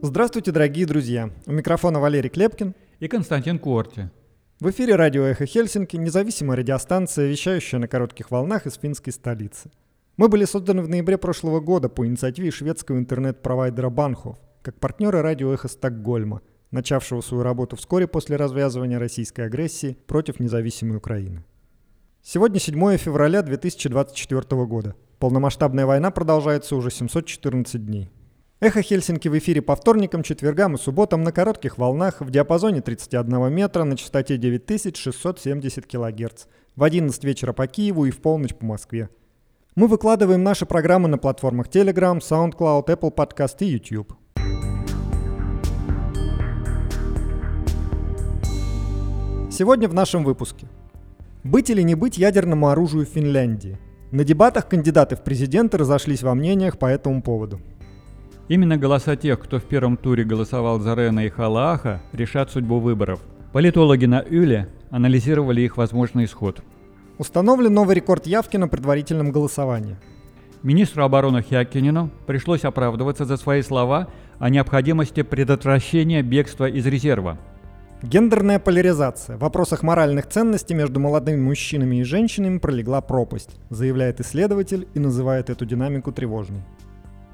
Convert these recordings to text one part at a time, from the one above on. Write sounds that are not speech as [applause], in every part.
Здравствуйте, дорогие друзья! У микрофона Валерий Клепкин и Константин Корти. В эфире радио «Эхо Хельсинки», независимая радиостанция, вещающая на коротких волнах из финской столицы. Мы были созданы в ноябре прошлого года по инициативе шведского интернет-провайдера Банхов, как партнеры радио «Эхо Стокгольма», начавшего свою работу вскоре после развязывания российской агрессии против независимой Украины. Сегодня 7 февраля 2024 года. Полномасштабная война продолжается уже 714 дней. Эхо Хельсинки в эфире по вторникам, четвергам и субботам на коротких волнах в диапазоне 31 метра на частоте 9670 кГц в 11 вечера по Киеву и в полночь по Москве. Мы выкладываем наши программы на платформах Telegram, SoundCloud, Apple Podcast и YouTube. Сегодня в нашем выпуске. Быть или не быть ядерному оружию в Финляндии? На дебатах кандидаты в президенты разошлись во мнениях по этому поводу. Именно голоса тех, кто в первом туре голосовал за Рена и Халааха, решат судьбу выборов. Политологи на Юле анализировали их возможный исход. Установлен новый рекорд явки на предварительном голосовании. Министру обороны Хякинину пришлось оправдываться за свои слова о необходимости предотвращения бегства из резерва. Гендерная поляризация. В вопросах моральных ценностей между молодыми мужчинами и женщинами пролегла пропасть, заявляет исследователь и называет эту динамику тревожной.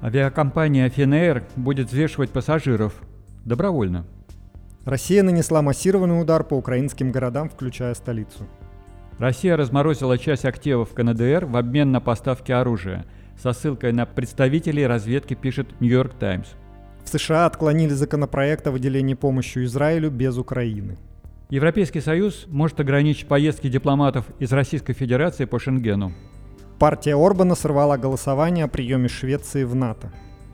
Авиакомпания Finnair будет взвешивать пассажиров. Добровольно. Россия нанесла массированный удар по украинским городам, включая столицу. Россия разморозила часть активов КНДР в обмен на поставки оружия. Со ссылкой на представителей разведки пишет Нью-Йорк Таймс. В США отклонили законопроект о выделении помощи Израилю без Украины. Европейский Союз может ограничить поездки дипломатов из Российской Федерации по Шенгену. Партия Орбана сорвала голосование о приеме Швеции в НАТО.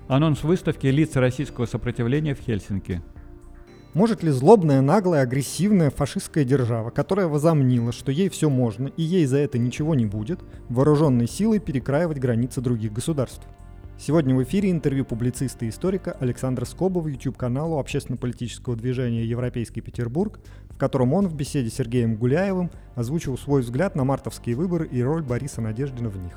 Анонс выставки лиц российского сопротивления в Хельсинки. Может ли злобная, наглая, агрессивная фашистская держава, которая возомнила, что ей все можно и ей за это ничего не будет, вооруженной силой перекраивать границы других государств? Сегодня в эфире интервью публициста и историка Александра Скобова YouTube-каналу общественно-политического движения «Европейский Петербург», котором он в беседе с Сергеем Гуляевым озвучил свой взгляд на мартовские выборы и роль Бориса Надеждина в них.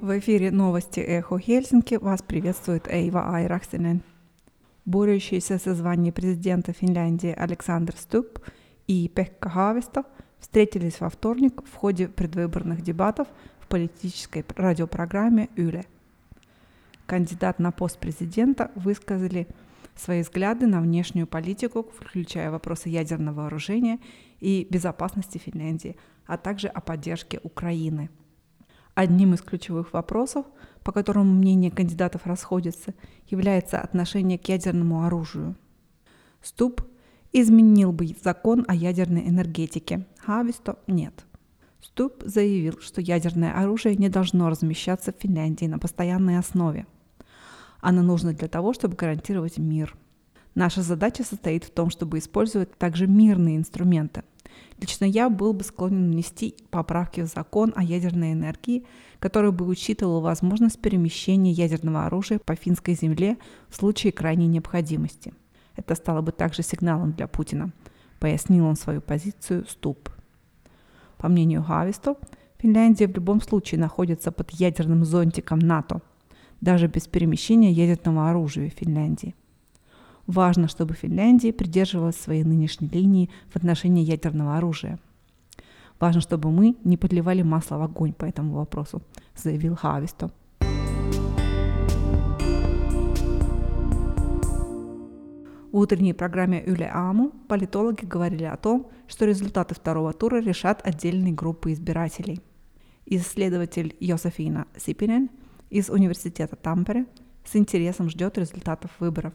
В эфире новости «Эхо Хельсинки» вас приветствует Эйва Айрахсинен. Борющиеся за звание президента Финляндии Александр Ступ и Пекка Хависто – встретились во вторник в ходе предвыборных дебатов в политической радиопрограмме «Юле». Кандидат на пост президента высказали свои взгляды на внешнюю политику, включая вопросы ядерного вооружения и безопасности Финляндии, а также о поддержке Украины. Одним из ключевых вопросов, по которому мнения кандидатов расходятся, является отношение к ядерному оружию. Ступ изменил бы закон о ядерной энергетике. Хависто нет. Ступ заявил, что ядерное оружие не должно размещаться в Финляндии на постоянной основе. Оно нужно для того, чтобы гарантировать мир. Наша задача состоит в том, чтобы использовать также мирные инструменты. Лично я был бы склонен внести поправки в закон о ядерной энергии, который бы учитывал возможность перемещения ядерного оружия по финской земле в случае крайней необходимости – это стало бы также сигналом для Путина, пояснил он свою позицию Ступ. По мнению Хависто, Финляндия в любом случае находится под ядерным зонтиком НАТО, даже без перемещения ядерного оружия в Финляндии. Важно, чтобы Финляндия придерживалась своей нынешней линии в отношении ядерного оружия. Важно, чтобы мы не подливали масло в огонь по этому вопросу, заявил Хависто. В утренней программе Юле Аму политологи говорили о том, что результаты второго тура решат отдельные группы избирателей. Исследователь Йосефина Сипинен из Университета Тампере с интересом ждет результатов выборов,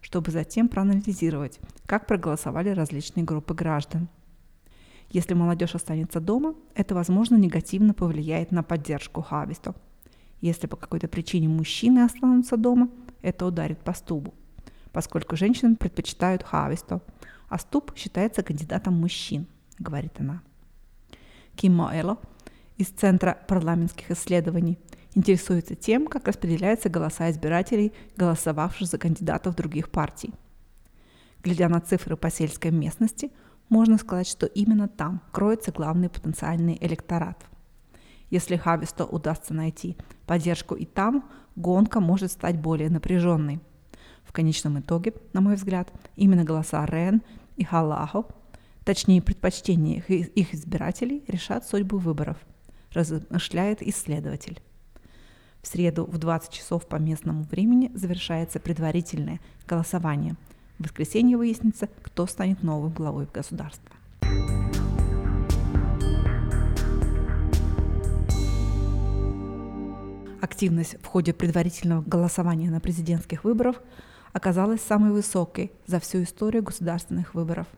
чтобы затем проанализировать, как проголосовали различные группы граждан. Если молодежь останется дома, это, возможно, негативно повлияет на поддержку Хависто. Если по какой-то причине мужчины останутся дома, это ударит по стубу поскольку женщины предпочитают хависто, а ступ считается кандидатом мужчин, говорит она. Ким Моэло из Центра парламентских исследований интересуется тем, как распределяются голоса избирателей, голосовавших за кандидатов других партий. Глядя на цифры по сельской местности, можно сказать, что именно там кроется главный потенциальный электорат. Если Хависто удастся найти поддержку и там, гонка может стать более напряженной. В конечном итоге, на мой взгляд, именно голоса Рен и Халахо, точнее предпочтения их, избирателей, решат судьбу выборов, размышляет исследователь. В среду в 20 часов по местному времени завершается предварительное голосование. В воскресенье выяснится, кто станет новым главой государства. Активность в ходе предварительного голосования на президентских выборах оказалась самой высокой за всю историю государственных выборов.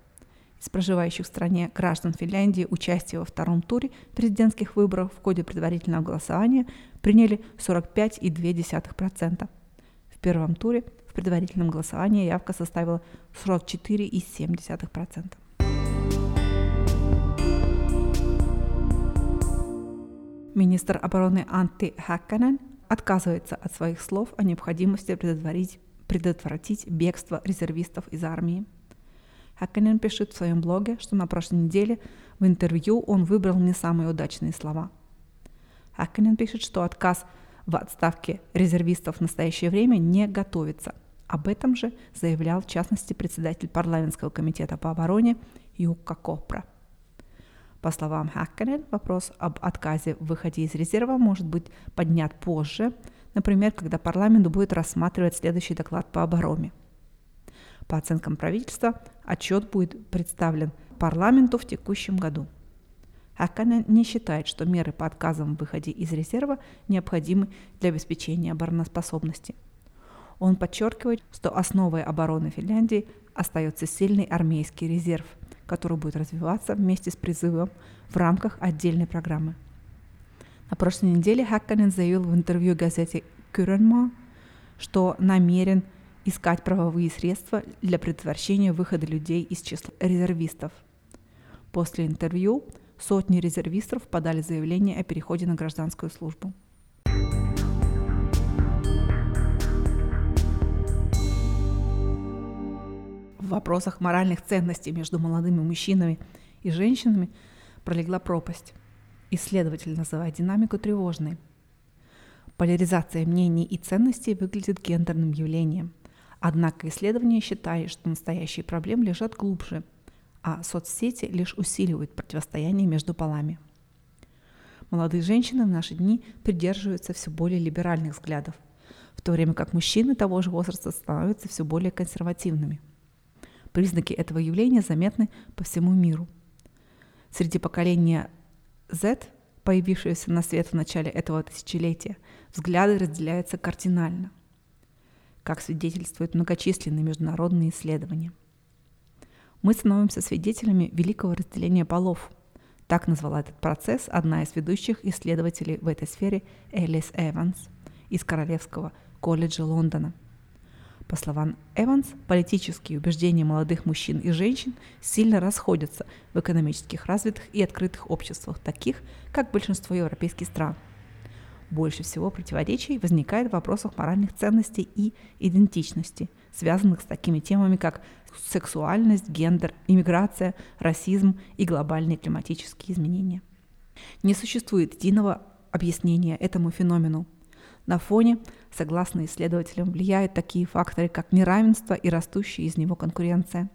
Из проживающих в стране граждан Финляндии участие во втором туре президентских выборов в ходе предварительного голосования приняли 45,2%. В первом туре в предварительном голосовании явка составила 44,7%. Министр обороны Анти Хакканен отказывается от своих слов о необходимости предотвратить, предотвратить бегство резервистов из армии. Хакканен пишет в своем блоге, что на прошлой неделе в интервью он выбрал не самые удачные слова. Хакканен пишет, что отказ в отставке резервистов в настоящее время не готовится. Об этом же заявлял в частности председатель парламентского комитета по обороне Юкка Копра – по словам Хаккенен, вопрос об отказе в выходе из резерва может быть поднят позже, например, когда парламент будет рассматривать следующий доклад по обороне. По оценкам правительства, отчет будет представлен парламенту в текущем году. Хакканен не считает, что меры по отказам в выходе из резерва необходимы для обеспечения обороноспособности. Он подчеркивает, что основой обороны Финляндии остается сильный армейский резерв – который будет развиваться вместе с призывом в рамках отдельной программы. На прошлой неделе Хакканен заявил в интервью газете Кюренма, что намерен искать правовые средства для предотвращения выхода людей из числа резервистов. После интервью сотни резервистов подали заявление о переходе на гражданскую службу. в вопросах моральных ценностей между молодыми мужчинами и женщинами пролегла пропасть. Исследователь называет динамику тревожной. Поляризация мнений и ценностей выглядит гендерным явлением. Однако исследование считает, что настоящие проблемы лежат глубже, а соцсети лишь усиливают противостояние между полами. Молодые женщины в наши дни придерживаются все более либеральных взглядов, в то время как мужчины того же возраста становятся все более консервативными – Признаки этого явления заметны по всему миру. Среди поколения Z, появившегося на свет в начале этого тысячелетия, взгляды разделяются кардинально, как свидетельствуют многочисленные международные исследования. Мы становимся свидетелями великого разделения полов. Так назвала этот процесс одна из ведущих исследователей в этой сфере Элис Эванс из Королевского колледжа Лондона – по словам Эванс, политические убеждения молодых мужчин и женщин сильно расходятся в экономических развитых и открытых обществах, таких как большинство европейских стран. Больше всего противоречий возникает в вопросах моральных ценностей и идентичности, связанных с такими темами, как сексуальность, гендер, иммиграция, расизм и глобальные климатические изменения. Не существует единого объяснения этому феномену, на фоне, согласно исследователям, влияют такие факторы, как неравенство и растущая из него конкуренция.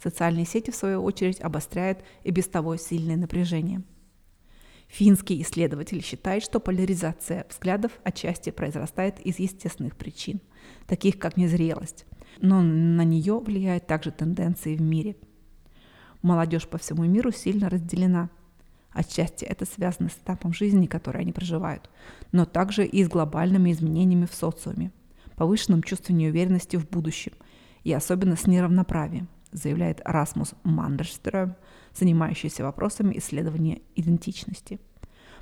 Социальные сети, в свою очередь, обостряют и без того сильное напряжение. Финский исследователь считает, что поляризация взглядов отчасти произрастает из естественных причин, таких как незрелость, но на нее влияют также тенденции в мире. Молодежь по всему миру сильно разделена – Отчасти это связано с этапом жизни, который они проживают, но также и с глобальными изменениями в социуме, повышенным чувством неуверенности в будущем и особенно с неравноправием, заявляет Расмус Мандерстрöm, занимающийся вопросами исследования идентичности.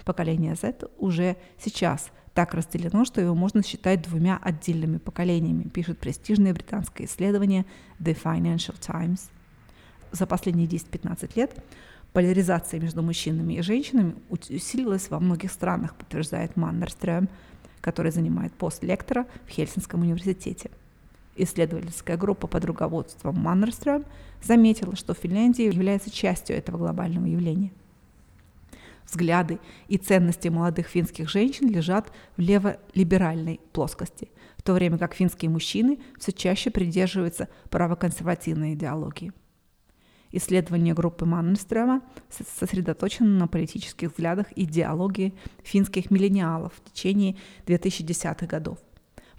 Поколение Z уже сейчас так разделено, что его можно считать двумя отдельными поколениями, пишет престижное британское исследование The Financial Times. За последние 10-15 лет Поляризация между мужчинами и женщинами усилилась во многих странах, подтверждает Маннерстрём, который занимает пост лектора в Хельсинском университете. Исследовательская группа под руководством Маннерстрём заметила, что Финляндия является частью этого глобального явления. взгляды и ценности молодых финских женщин лежат в леволиберальной плоскости, в то время как финские мужчины все чаще придерживаются правоконсервативной идеологии. Исследование группы Маннестрема сосредоточено на политических взглядах и идеологии финских миллениалов в течение 2010-х годов.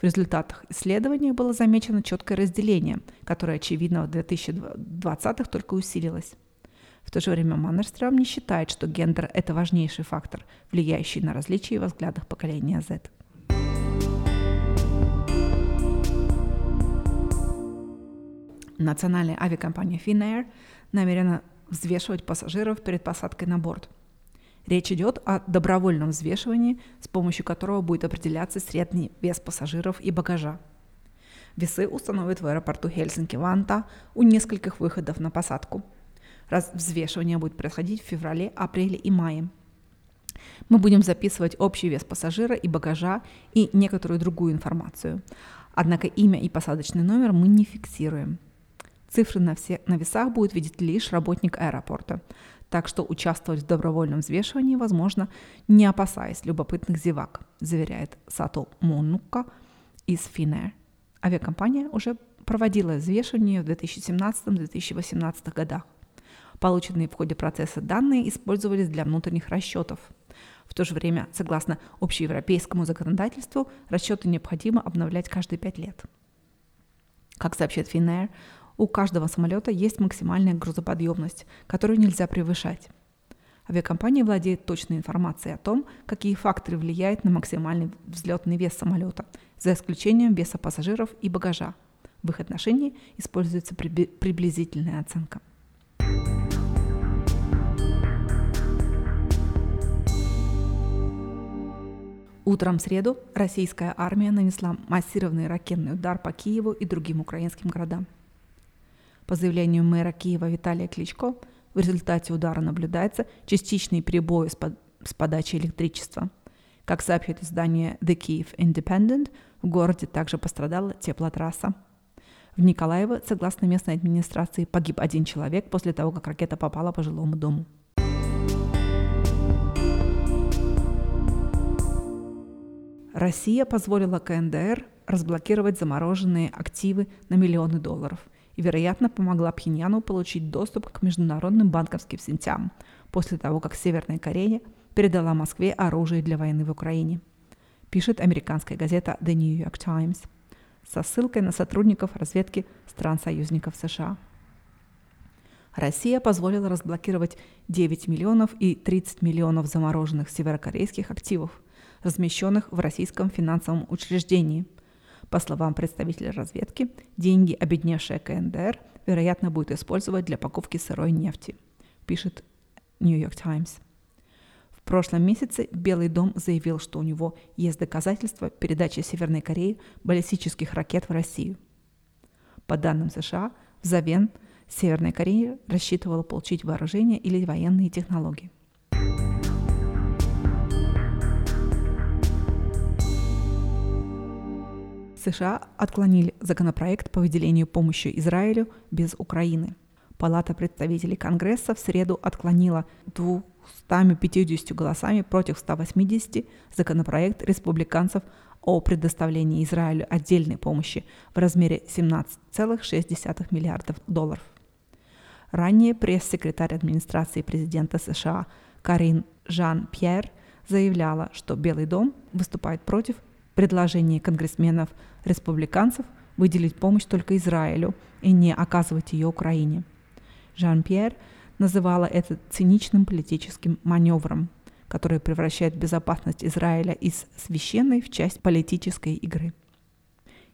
В результатах исследования было замечено четкое разделение, которое, очевидно, в 2020-х только усилилось. В то же время Маннерстрём не считает, что гендер – это важнейший фактор, влияющий на различия во взглядах поколения Z. Национальная авиакомпания Finnair намерена взвешивать пассажиров перед посадкой на борт. Речь идет о добровольном взвешивании, с помощью которого будет определяться средний вес пассажиров и багажа. Весы установят в аэропорту Хельсинки-Ванта у нескольких выходов на посадку. Раз взвешивание будет происходить в феврале, апреле и мае. Мы будем записывать общий вес пассажира и багажа и некоторую другую информацию. Однако имя и посадочный номер мы не фиксируем. Цифры на, все, на весах будет видеть лишь работник аэропорта, так что участвовать в добровольном взвешивании возможно, не опасаясь любопытных зевак, заверяет Сато Монука из Finnair. Авиакомпания уже проводила взвешивание в 2017-2018 годах. Полученные в ходе процесса данные использовались для внутренних расчетов. В то же время, согласно общеевропейскому законодательству, расчеты необходимо обновлять каждые пять лет. Как сообщает Finnair, у каждого самолета есть максимальная грузоподъемность, которую нельзя превышать. Авиакомпания владеет точной информацией о том, какие факторы влияют на максимальный взлетный вес самолета, за исключением веса пассажиров и багажа. В их отношении используется приблизительная оценка. Утром в среду российская армия нанесла массированный ракетный удар по Киеву и другим украинским городам. По заявлению мэра Киева Виталия Кличко, в результате удара наблюдается частичный перебой с, под, с подачей электричества. Как сообщает издание The Kiev Independent, в городе также пострадала теплотрасса. В Николаево, согласно местной администрации, погиб один человек после того, как ракета попала по жилому дому. Россия позволила КНДР разблокировать замороженные активы на миллионы долларов – и, вероятно, помогла Пхеньяну получить доступ к международным банковским сетям после того, как Северная Корея передала Москве оружие для войны в Украине, пишет американская газета The New York Times со ссылкой на сотрудников разведки стран-союзников США. Россия позволила разблокировать 9 миллионов и 30 миллионов замороженных северокорейских активов, размещенных в российском финансовом учреждении – по словам представителя разведки, деньги, обедневшие КНДР, вероятно, будет использовать для покупки сырой нефти, пишет New York Times. В прошлом месяце Белый дом заявил, что у него есть доказательства передачи Северной Кореи баллистических ракет в Россию. По данным США, взамен Северная Корея рассчитывала получить вооружение или военные технологии. США отклонили законопроект по выделению помощи Израилю без Украины. Палата представителей Конгресса в среду отклонила 250 голосами против 180 законопроект республиканцев о предоставлении Израилю отдельной помощи в размере 17,6 миллиардов долларов. Ранее пресс-секретарь администрации президента США Карин Жан-Пьер заявляла, что Белый дом выступает против предложение конгрессменов-республиканцев выделить помощь только Израилю и не оказывать ее Украине. Жан-Пьер называла это циничным политическим маневром, который превращает безопасность Израиля из священной в часть политической игры.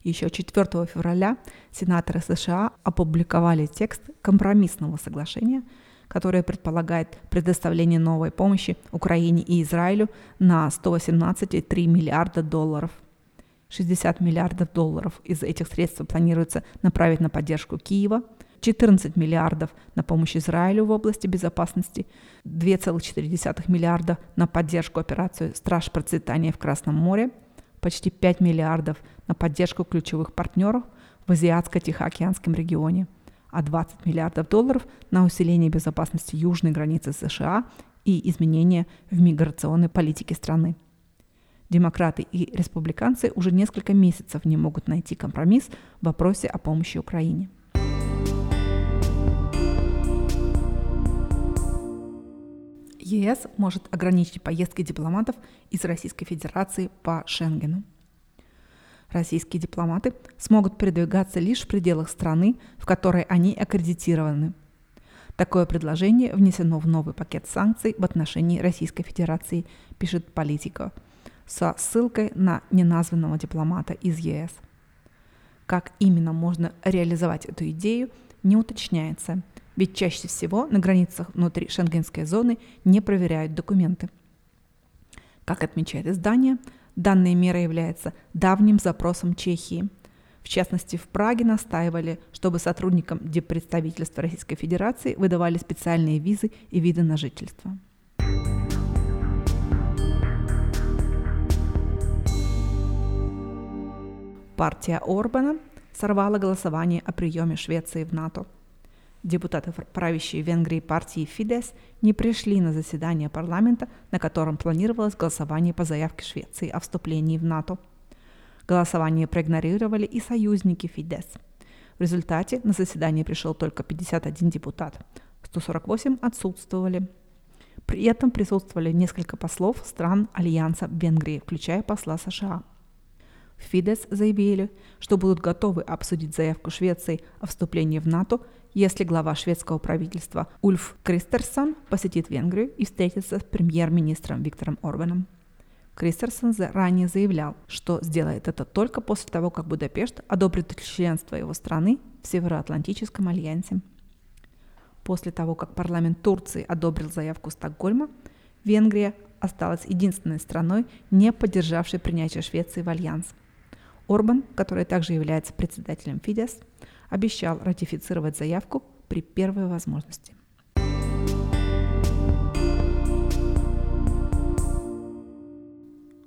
Еще 4 февраля сенаторы США опубликовали текст компромиссного соглашения – которое предполагает предоставление новой помощи Украине и Израилю на 118,3 миллиарда долларов. 60 миллиардов долларов из этих средств планируется направить на поддержку Киева, 14 миллиардов на помощь Израилю в области безопасности, 2,4 миллиарда на поддержку операции «Страж процветания» в Красном море, почти 5 миллиардов на поддержку ключевых партнеров в Азиатско-Тихоокеанском регионе – а 20 миллиардов долларов на усиление безопасности южной границы США и изменения в миграционной политике страны. Демократы и республиканцы уже несколько месяцев не могут найти компромисс в вопросе о помощи Украине. ЕС может ограничить поездки дипломатов из Российской Федерации по Шенгену. Российские дипломаты смогут передвигаться лишь в пределах страны, в которой они аккредитированы. Такое предложение внесено в новый пакет санкций в отношении Российской Федерации, пишет Политика, со ссылкой на неназванного дипломата из ЕС. Как именно можно реализовать эту идею, не уточняется – ведь чаще всего на границах внутри шенгенской зоны не проверяют документы. Как отмечает издание, данная мера является давним запросом Чехии. В частности, в Праге настаивали, чтобы сотрудникам депредставительства Российской Федерации выдавали специальные визы и виды на жительство. Партия Орбана сорвала голосование о приеме Швеции в НАТО – Депутаты правящей Венгрии партии Фидес не пришли на заседание парламента, на котором планировалось голосование по заявке Швеции о вступлении в НАТО. Голосование проигнорировали и союзники Фидес. В результате на заседание пришел только 51 депутат, 148 отсутствовали. При этом присутствовали несколько послов стран Альянса Венгрии, включая посла США. Фидес заявили, что будут готовы обсудить заявку Швеции о вступлении в НАТО если глава шведского правительства Ульф Кристерсон посетит Венгрию и встретится с премьер-министром Виктором Орбаном. Кристерсон ранее заявлял, что сделает это только после того, как Будапешт одобрит членство его страны в Североатлантическом альянсе. После того, как парламент Турции одобрил заявку Стокгольма, Венгрия осталась единственной страной, не поддержавшей принятие Швеции в альянс. Орбан, который также является председателем Фидес, обещал ратифицировать заявку при первой возможности.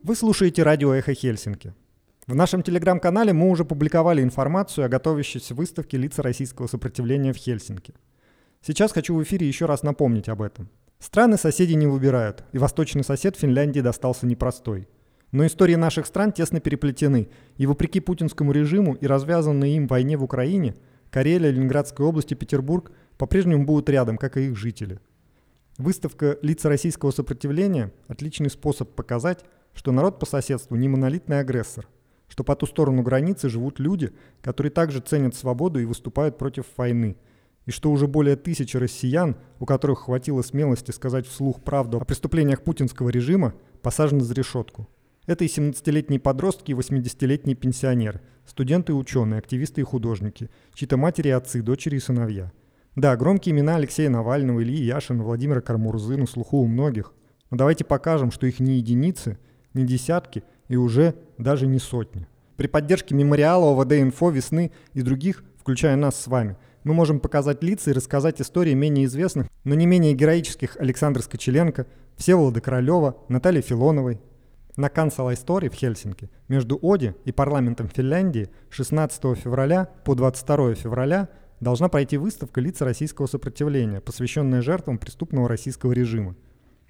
Вы слушаете радио «Эхо Хельсинки». В нашем телеграм-канале мы уже публиковали информацию о готовящейся выставке лица российского сопротивления в Хельсинки. Сейчас хочу в эфире еще раз напомнить об этом. Страны соседи не выбирают, и восточный сосед Финляндии достался непростой. Но истории наших стран тесно переплетены, и вопреки путинскому режиму и развязанной им войне в Украине, Карелия, Ленинградская область и Петербург по-прежнему будут рядом, как и их жители. Выставка «Лица российского сопротивления» – отличный способ показать, что народ по соседству не монолитный агрессор, что по ту сторону границы живут люди, которые также ценят свободу и выступают против войны, и что уже более тысячи россиян, у которых хватило смелости сказать вслух правду о преступлениях путинского режима, посажены за решетку. Это и 17-летние подростки, и 80-летние пенсионеры, студенты и ученые, активисты и художники, чьи-то матери и отцы, дочери и сыновья. Да, громкие имена Алексея Навального, Ильи Яшина, Владимира Кармурзы на слуху у многих. Но давайте покажем, что их не единицы, не десятки и уже даже не сотни. При поддержке мемориала ОВД-инфо, Весны и других, включая нас с вами, мы можем показать лица и рассказать истории менее известных, но не менее героических Александра Скочеленко, Всеволода Королева, Натальи Филоновой, на Council Story в Хельсинки между ОДИ и парламентом Финляндии 16 февраля по 22 февраля должна пройти выставка лиц российского сопротивления, посвященная жертвам преступного российского режима.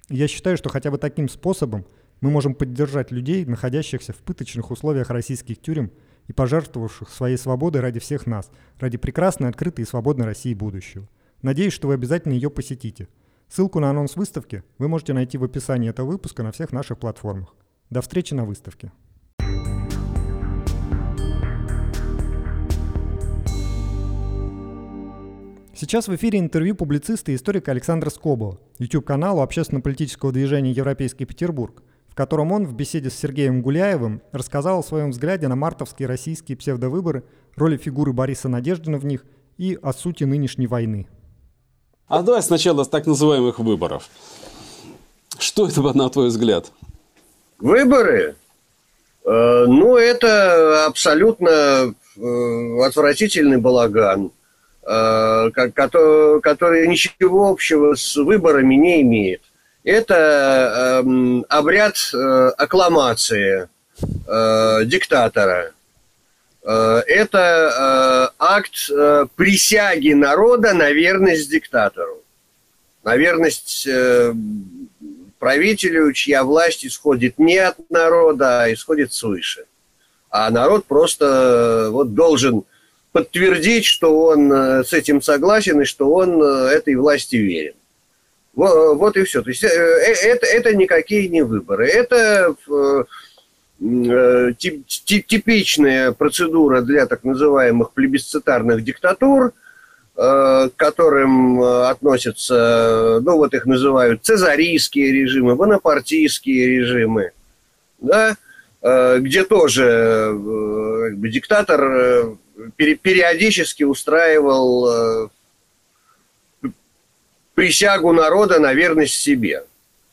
Я считаю, что хотя бы таким способом мы можем поддержать людей, находящихся в пыточных условиях российских тюрем и пожертвовавших своей свободой ради всех нас, ради прекрасной, открытой и свободной России будущего. Надеюсь, что вы обязательно ее посетите. Ссылку на анонс выставки вы можете найти в описании этого выпуска на всех наших платформах. До встречи на выставке. Сейчас в эфире интервью публициста и историка Александра Скобова, YouTube-каналу общественно-политического движения «Европейский Петербург», в котором он в беседе с Сергеем Гуляевым рассказал о своем взгляде на мартовские российские псевдовыборы, роли фигуры Бориса Надеждина в них и о сути нынешней войны. А давай сначала с так называемых выборов. Что это, на твой взгляд? Выборы? Э, ну, это абсолютно э, отвратительный балаган, э, который ничего общего с выборами не имеет. Это эм, обряд аккламации диктатора. Это акт присяги народа на верность диктатору. На верность правителю, чья власть исходит не от народа, а исходит свыше. А народ просто вот должен подтвердить, что он с этим согласен и что он этой власти верен. Вот, вот и все. То есть это, это никакие не выборы. Это типичная процедура для так называемых плебисцитарных диктатур – Э, к которым э, относятся, ну вот их называют цезарийские режимы, бонапартийские режимы, да, э, где тоже как бы, диктатор периодически устраивал присягу народа на верность себе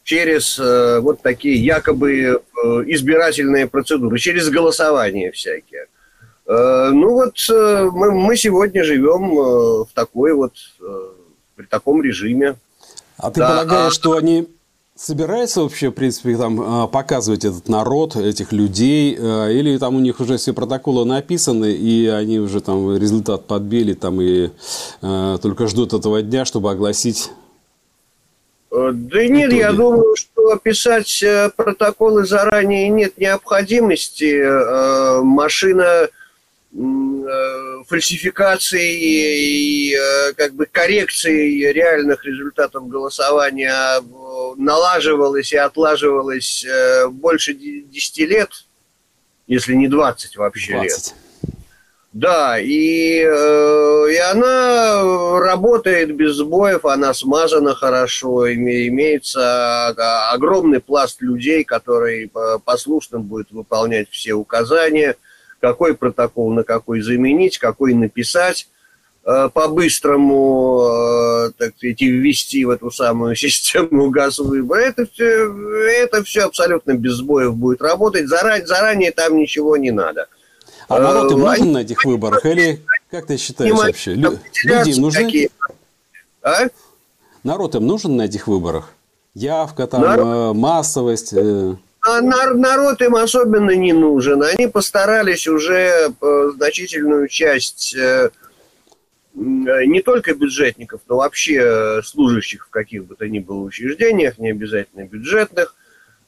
через вот такие якобы избирательные процедуры, через голосование всякие. Э, ну вот э, мы, мы сегодня живем э, в такой вот, при таком режиме. А ты да, полагаешь, а... что они собираются вообще, в принципе, там показывать этот народ, этих людей, или там у них уже все протоколы написаны, и они уже там результат подбили, там и э, только ждут этого дня, чтобы огласить да нет, итоги. я думаю, что писать протоколы заранее нет необходимости. Машина Э, фальсификации и э, как бы коррекции реальных результатов голосования э, налаживалась и отлаживалась больше 10 лет, если не 20 вообще 20. лет. Да, и, и она работает без сбоев, она смазана хорошо, имеется огромный пласт людей, который послушно будет выполнять все указания – какой протокол на какой заменить, какой написать э, по-быстрому, э, так сказать, ввести в эту самую [laughs] систему газовыбора. Это все, это все абсолютно без сбоев будет работать. Заранее, заранее там ничего не надо. А народ им э, нужен на этих выборах? Или как ты считаешь вообще? Люди им нужны? Такие. А? Народ им нужен на этих выборах? Явка, там, народ... массовость? А народ им особенно не нужен. Они постарались уже э, значительную часть э, не только бюджетников, но вообще служащих в каких бы то ни было учреждениях, не обязательно бюджетных,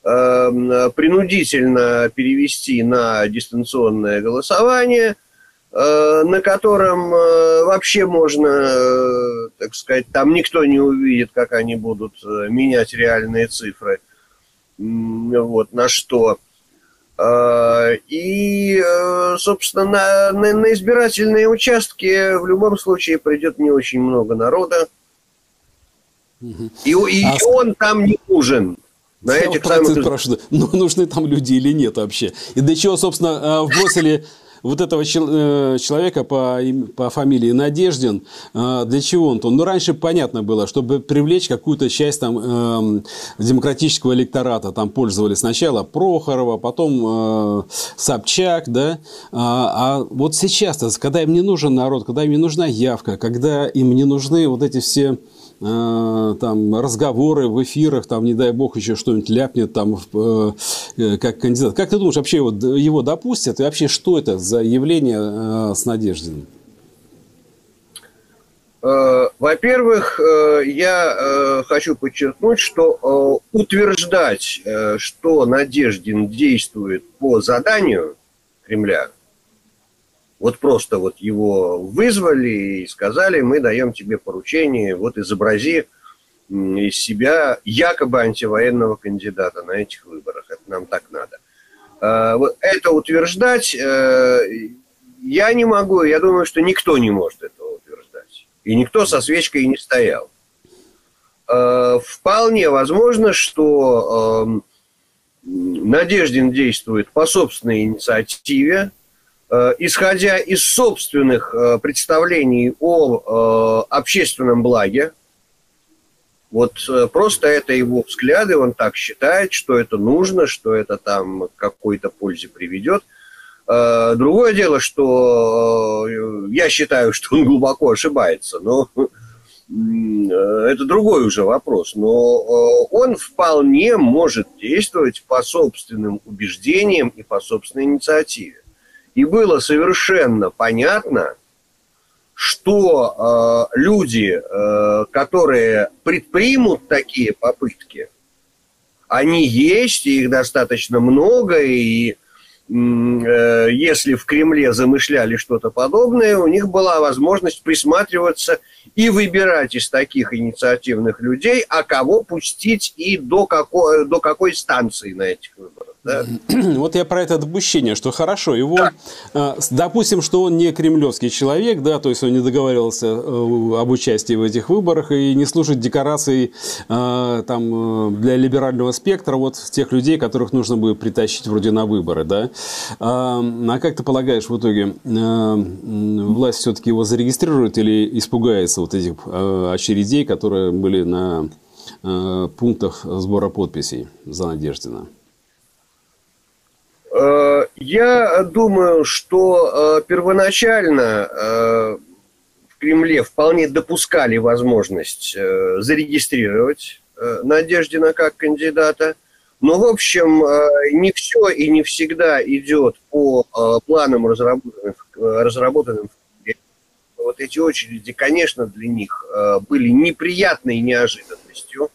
э, принудительно перевести на дистанционное голосование, на котором вообще можно, так сказать, там никто не увидит, как они будут менять реальные цифры – вот, на что. А, и, э, собственно, на, на, на избирательные участки в любом случае придет не очень много народа. И, и а... он там не нужен. На этих самых... спрашиваю, ну, нужны там люди или нет вообще? И для чего, собственно, э, вбросили вот этого э, человека по, по фамилии Надеждин, э, для чего он там? Ну, раньше понятно было, чтобы привлечь какую-то часть там эм, демократического электората. Там пользовались сначала Прохорова, потом э, Собчак, да. А, а вот сейчас, когда им не нужен народ, когда им не нужна явка, когда им не нужны вот эти все Э, там разговоры в эфирах, там, не дай бог, еще что-нибудь ляпнет там э, э, как кандидат. Как ты думаешь, вообще его, его допустят? И вообще, что это за явление с Надеждиным? Во-первых, я хочу подчеркнуть, что утверждать, что Надеждин действует по заданию Кремля, вот просто вот его вызвали и сказали, мы даем тебе поручение, вот изобрази из себя якобы антивоенного кандидата на этих выборах. Это нам так надо. А, это утверждать э, я не могу, я думаю, что никто не может этого утверждать. И никто со свечкой не стоял. А, вполне возможно, что эм, Надеждин действует по собственной инициативе, исходя из собственных э, представлений о э, общественном благе, вот просто это его взгляды, он так считает, что это нужно, что это там к какой-то пользе приведет. Другое дело, что я считаю, что он глубоко ошибается, но это другой уже вопрос. Но он вполне может действовать по собственным убеждениям и по собственной инициативе. И было совершенно понятно, что э, люди, э, которые предпримут такие попытки, они есть, и их достаточно много, и э, если в Кремле замышляли что-то подобное, у них была возможность присматриваться и выбирать из таких инициативных людей, а кого пустить и до какой, до какой станции на этих выборах. Да? [clears throat] Вот я про это допущение, что хорошо, его, да. э, допустим, что он не кремлевский человек, да, то есть он не договаривался э, об участии в этих выборах и не служит декорацией э, там, для либерального спектра вот тех людей, которых нужно будет притащить вроде на выборы, да. А как ты полагаешь, в итоге власть все-таки его зарегистрирует или испугается вот этих очередей, которые были на пунктах сбора подписей за Надеждина? Э, я думаю, что э, первоначально э, в Кремле вполне допускали возможность зарегистрировать Надеждина как кандидата. Но, в общем, не все и не всегда идет по планам, разработанным, разработанным вот эти очереди, конечно, для них были неприятной неожиданностью.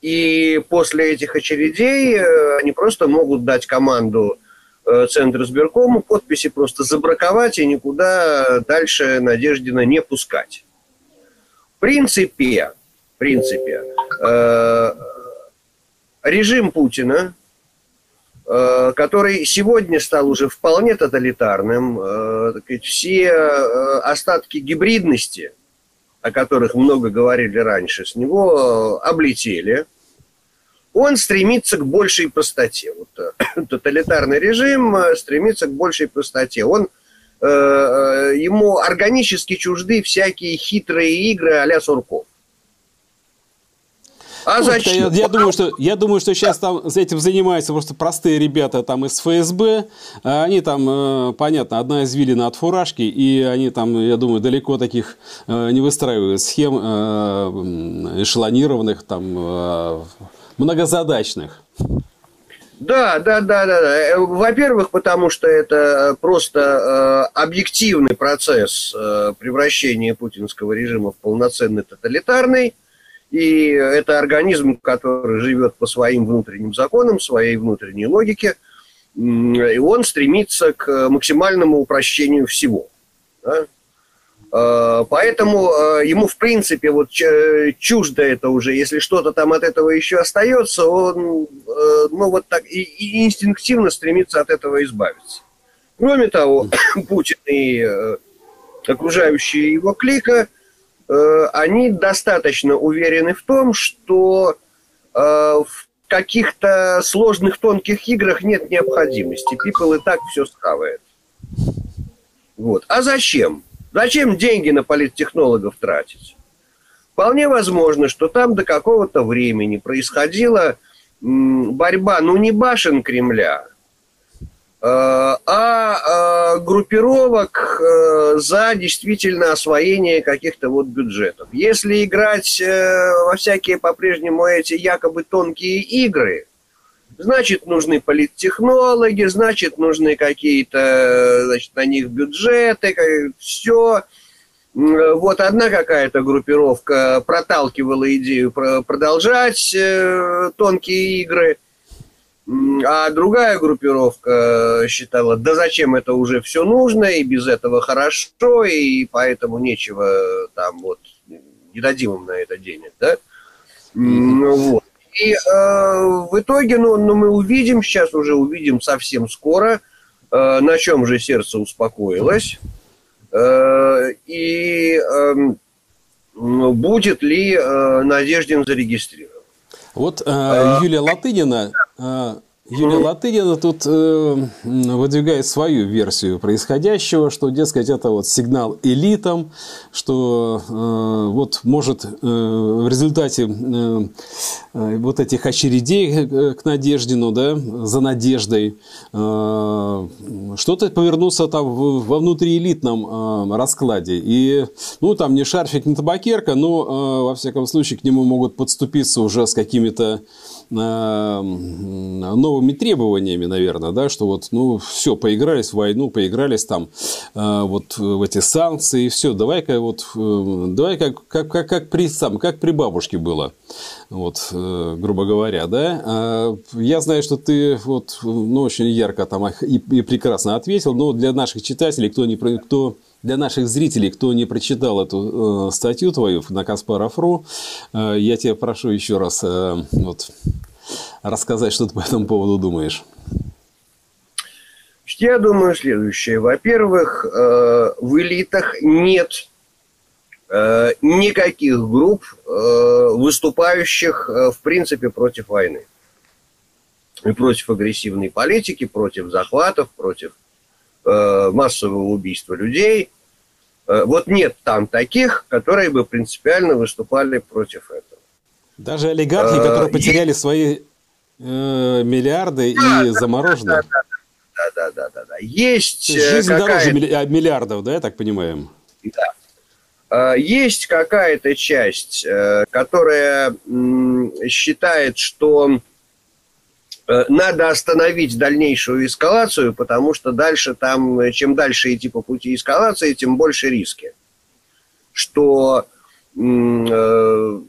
И после этих очередей э, они просто могут дать команду э, Центр избиркому подписи просто забраковать и никуда дальше Надеждина не пускать. В принципе, в принципе, э, режим Путина, который сегодня стал уже вполне тоталитарным, все остатки гибридности – о которых много говорили раньше, с него э, облетели. Он стремится к большей простоте. Вот, э, [coughs] тоталитарный режим э, стремится к большей простоте. Он, э, ему органически чужды всякие хитрые игры а-ля Сурков. А зачем? Я, я, думаю, что, я думаю, что сейчас там этим занимаются просто простые ребята там из ФСБ. А они там, э, понятно, одна извилина от фуражки, и они там, я думаю, далеко таких э, не выстраивают схем э, эшелонированных, там, многозадачных. Да, да, да, да, да. Во-первых, потому что это просто э, объективный процесс э, превращения путинского режима в полноценный тоталитарный. И это организм, который живет по своим внутренним законам, своей внутренней логике, и он стремится к максимальному упрощению всего. Да? А, поэтому а, ему, в принципе, вот чуждо это уже. Если что-то там от этого еще остается, он э, ну, вот так и, и инстинктивно стремится от этого избавиться. Кроме того, [coughs] Путин и окружающие его клика – они достаточно уверены в том, что э, в каких-то сложных тонких играх нет необходимости. People и так все схавает. Вот. А зачем? Зачем деньги на политтехнологов тратить? Вполне возможно, что там до какого-то времени происходила борьба, ну не башен Кремля, Э, а э, группировок э, за действительно освоение каких-то вот бюджетов. Если играть во всякие по-прежнему эти якобы тонкие игры, значит нужны политтехнологи, значит нужны какие-то значит, на них бюджеты, все. Вот одна какая-то группировка проталкивала идею продолжать тонкие игры – а другая группировка считала, да зачем это уже все нужно, и без этого хорошо, и поэтому нечего там вот, не дадим им на это денег, да? Вот. И э, в итоге, ну, ну, мы увидим, сейчас уже увидим совсем скоро, э, на чем же сердце успокоилось, э, и э, будет ли э, Надеждин зарегистрирован. Вот э, Юлия Латынина а, Юлия Латынина тут э, выдвигает свою версию происходящего, что, дескать, это вот сигнал элитам, что э, вот может э, в результате э, э вот этих очередей э, к Надеждину, да, за Надеждой, э, что-то повернуться там во внутриэлитном э, раскладе. И, ну, там не шарфик, не табакерка, но, э, во всяком случае, к нему могут подступиться уже с какими-то э, новыми требованиями, наверное, да, что вот, ну, все, поигрались в войну, поигрались там э, вот в эти санкции, все, давай-ка вот, э, давай как, как, как, как, при, сам, как при бабушке было, вот, э, грубо говоря, да. А я знаю, что ты вот, ну, очень ярко там и, и прекрасно ответил, но для наших читателей, кто не, кто для наших зрителей, кто не прочитал эту э, статью твою на Каспаров.ру, э, я тебя прошу еще раз э, вот, рассказать, что ты по этому поводу думаешь. Я думаю следующее. Во-первых, э, в элитах нет э, никаких групп, э, выступающих, э, в принципе, против войны. И против агрессивной политики, против захватов, против массового убийства людей. Э, вот нет там таких, которые бы принципиально выступали против этого. Даже олигархи, э, которые потеряли свои э, миллиарды да, и заморожены. Да, да, да, да, да, да. Есть Жизнь дороже миллиардов, да, я так понимаю? Да. Есть какая-то часть, которая считает, что Э, надо остановить дальнейшую эскалацию, потому что дальше там, э, чем дальше идти по пути эскалации, тем больше риски. Что э,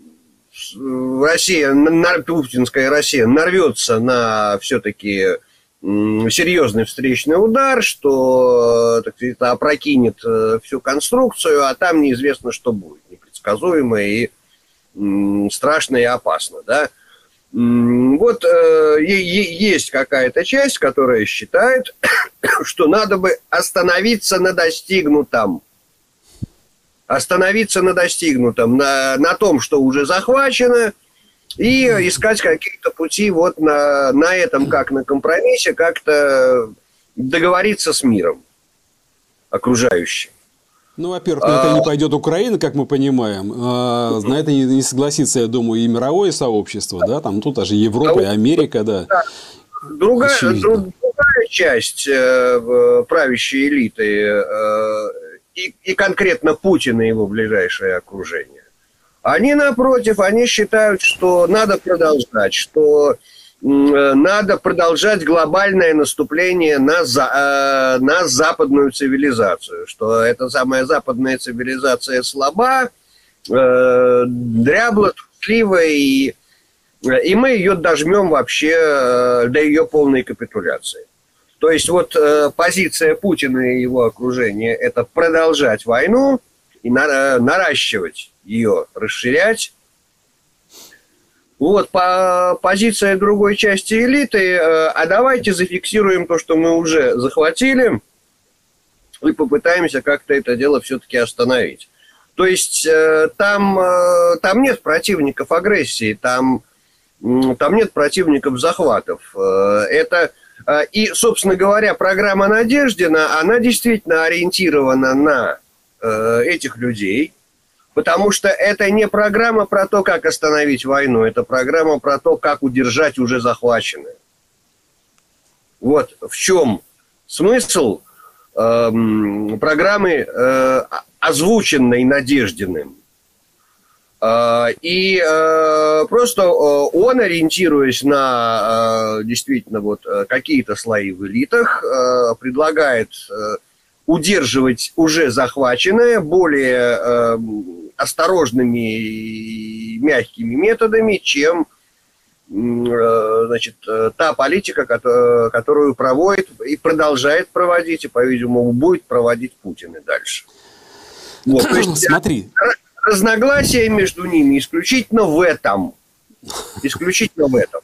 Россия, путинская Россия нарвется на все-таки серьезный встречный удар, что так сказать, опрокинет всю конструкцию, а там неизвестно, что будет. Непредсказуемо и страшно и опасно. Да? Вот э, есть какая-то часть, которая считает, [coughs] что надо бы остановиться на достигнутом. Остановиться на достигнутом, на, на том, что уже захвачено, и искать какие-то пути вот на, на этом, как на компромиссе, как-то договориться с миром окружающим. Ну, во-первых, на это не а. пойдет Украина, как мы понимаем. А, на это не согласится, я думаю, и мировое сообщество, да, там тут даже Европа и Америка, да. Другая, другая часть э, правящей элиты э, и, и конкретно Путина и его ближайшее окружение, они, напротив, они считают, что надо продолжать, что Э, надо продолжать глобальное наступление на, за, э, на западную цивилизацию, что эта самая западная цивилизация слаба, э, дрябла, труслива, и, и мы ее дожмем вообще э, до ее полной капитуляции. То есть вот э, позиция Путина и его окружения – это продолжать войну и на, наращивать ее, расширять, вот, по позиция другой части элиты, э, а давайте зафиксируем то, что мы уже захватили, и попытаемся как-то это дело все-таки остановить. То есть э, там, э, там нет противников агрессии, там, там нет противников захватов. Это, и, собственно говоря, программа Надеждина, она действительно ориентирована на этих людей – Потому что это не программа про то, как остановить войну, это программа про то, как удержать уже захваченное. Вот в чем смысл э, программы, э, озвученной Надеждиным. Э, и э, просто э, он, ориентируясь на э, действительно вот э, какие-то слои в элитах, э, предлагает э, удерживать уже захваченное более э, осторожными и мягкими методами, чем э, значит, э, та политика, которую проводит и продолжает проводить, и, по-видимому, будет проводить Путин и дальше. Вот, то есть, Смотри. Разногласия между ними исключительно в этом. Исключительно в этом.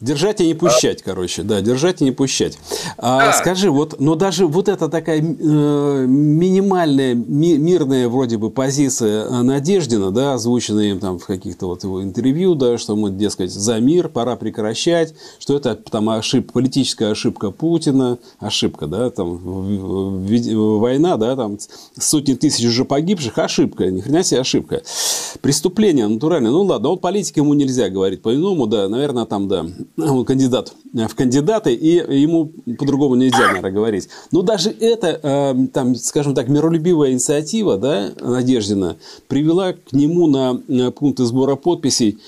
Держать и не пущать, а... короче, да, держать и не пущать. А, да. Скажи, вот, но даже вот эта такая э, минимальная ми, мирная вроде бы позиция Надеждина, да, озвученная им там в каких-то вот его интервью, да, что мы, дескать, за мир, пора прекращать, что это там ошибка, политическая ошибка Путина, ошибка, да, там война, да, там сотни тысяч уже погибших, ошибка, ни хрена себе ошибка. Преступление натуральное, ну ладно, вот политик ему нельзя говорить по-иному, да, наверное, там, да, он кандидат в кандидаты, и ему по-другому нельзя, наверное, говорить. Но даже эта, э, там, скажем так, миролюбивая инициатива, да, Надеждина, привела к нему на пункты сбора подписей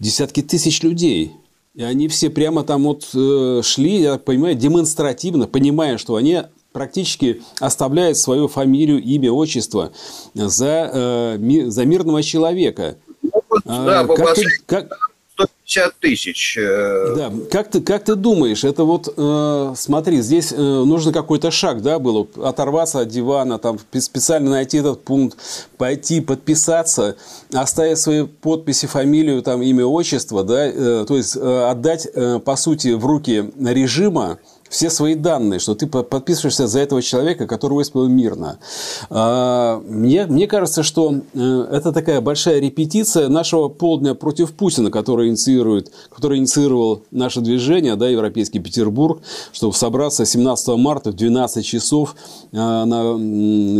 десятки тысяч людей. И они все прямо там вот э, шли, я понимаю, демонстративно, понимая, что они практически оставляют свою фамилию, имя, отчество за, э, за мирного человека. Ну, А, да, по как как- 150 тысяч. э, Да, как ты, как ты думаешь, это вот, э, смотри, здесь э, нужно какой-то шаг, да, было, оторваться от дивана, там, спе- специально найти этот пункт, пойти подписаться, оставить свои подписи, фамилию, там, имя, отчество, да, э, то есть э, отдать, э, по сути, в руки режима все свои данные, что ты по- подписываешься за этого человека, которого исполнил мирно. А, Мне, мне кажется, что э, это такая большая репетиция нашего полдня против Путина, который инициирует, который инициировал наше движение, да, Европейский Петербург, чтобы собраться 17 марта в 12 часов э, на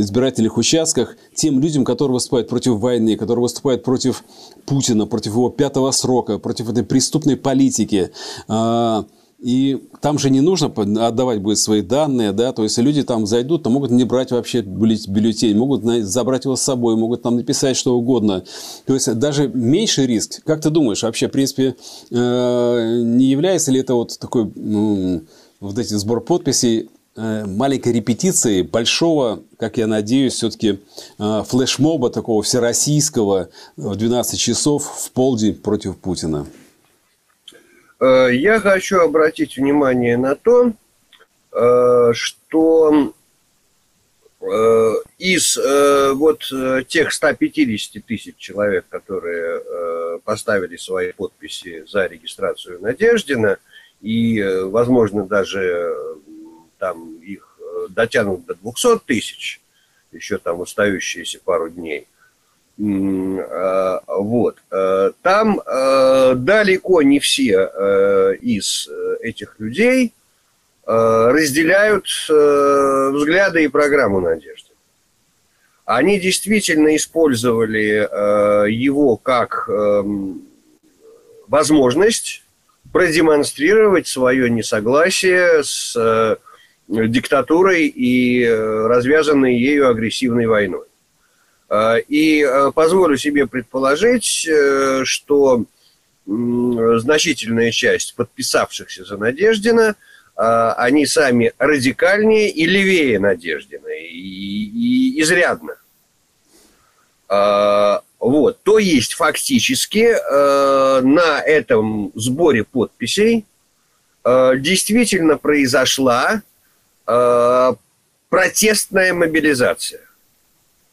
избирательных участках тем людям, которые выступают против войны, которые выступают против Путина, против его пятого срока, против этой преступной политики. И там же не нужно отдавать будет свои данные, да, то есть люди там зайдут, то могут не брать вообще бюлле- бюллетень, могут забрать его с собой, могут там написать что угодно. То есть даже меньший риск. Как ты думаешь, вообще, в принципе, э, не является ли это вот такой, ну, вот эти сбор подписей э, маленькой репетицией большого, как я надеюсь, все-таки э, флешмоба такого всероссийского в 12 часов в полдень против Путина? Э, Я хочу обратить внимание на то, э, что э, из вот тех 150 тысяч человек, которые поставили свои подписи за регистрацию Надеждина, и, возможно, даже там их дотянут до 200 тысяч, еще там остающиеся пару дней – Вот. Э, Там э, далеко не все э, из э, этих людей э, разделяют э, взгляды и программу Надежды. Они действительно использовали э, его как эм, возможность продемонстрировать свое несогласие с э, диктатурой и э, развязанной ею агрессивной войной. Э, И э, позволю себе предположить, э, что значительная часть подписавшихся за Надеждина, они сами радикальнее и левее Надеждина, и, и изрядно. Вот, то есть фактически на этом сборе подписей действительно произошла протестная мобилизация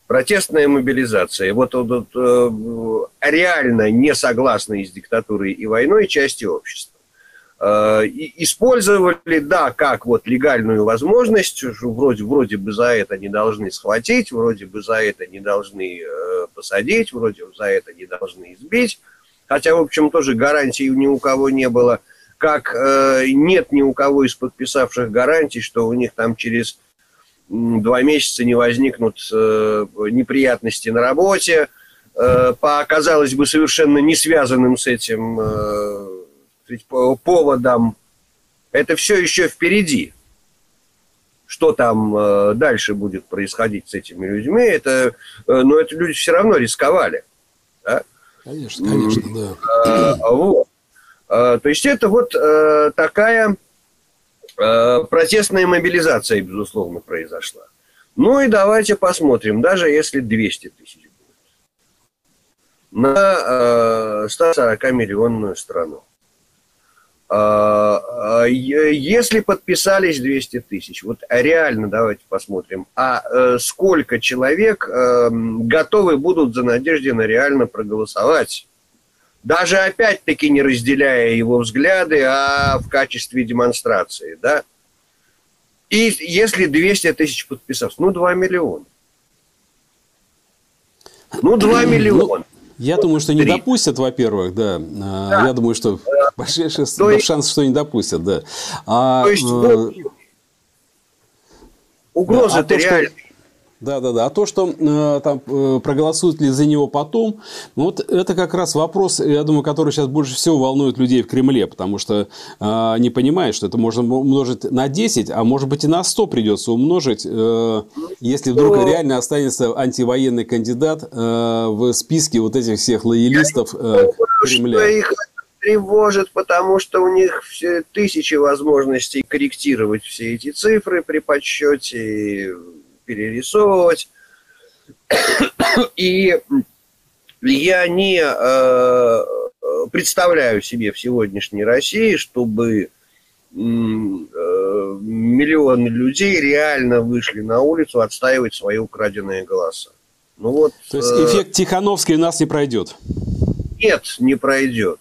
протестная мобилизация. Вот, вот, э, реально не согласные с диктатурой и войной части общества. Э, и использовали, да, как вот легальную возможность, вроде, вроде бы за это не должны схватить, вроде бы за это не должны э, посадить, вроде бы за это не должны избить. Хотя, в общем, тоже гарантий ни у кого не было. Как нет ни у кого из подписавших гарантий, что у них там через два месяца не возникнут э, неприятности на работе, э, по, казалось бы, совершенно не связанным с этим э, поводом. Это все еще впереди. Что там дальше будет происходить с этими людьми, это, но это люди все равно рисковали. Да? Конечно, конечно, да. Вот. То есть это вот такая протестная мобилизация, безусловно, произошла. Ну и давайте посмотрим, даже если 200 тысяч будет, на э, 140-миллионную страну. А, а, Если подписались 200 тысяч, вот реально давайте посмотрим, а э, сколько человек э, готовы будут за Надеждина реально проголосовать? Даже опять-таки не разделяя его взгляды, а в качестве демонстрации, да? И если 200 тысяч подписавших, ну 2 миллиона. Ну 2 миллиона. Я думаю, что не допустят, во-первых, да. А, Я думаю, что большой шанс, То есть- шанс, что не допустят, да. А, То есть э, вот угроза-то Да, а что-. Да, да, да. А то, что э, там э, проголосуют ли за него потом, ну, вот это как раз вопрос, я думаю, который сейчас больше всего волнует людей в Кремле, потому что э, они понимают, что это можно умножить на 10, а может быть и на 100 придется умножить, э, если вдруг Ну, реально останется антивоенный кандидат э, в списке вот этих всех лоялистов э, Что Кремля. их тревожит, потому что у них все тысячи возможностей корректировать все эти цифры при подсчете, перерисовывать. [coughs] И я не э, представляю себе в сегодняшней России, чтобы э, миллионы людей реально вышли на улицу отстаивать свои украденные голоса. Ну вот, То есть э, эффект Тихановской у нас не пройдет? Нет, не пройдет.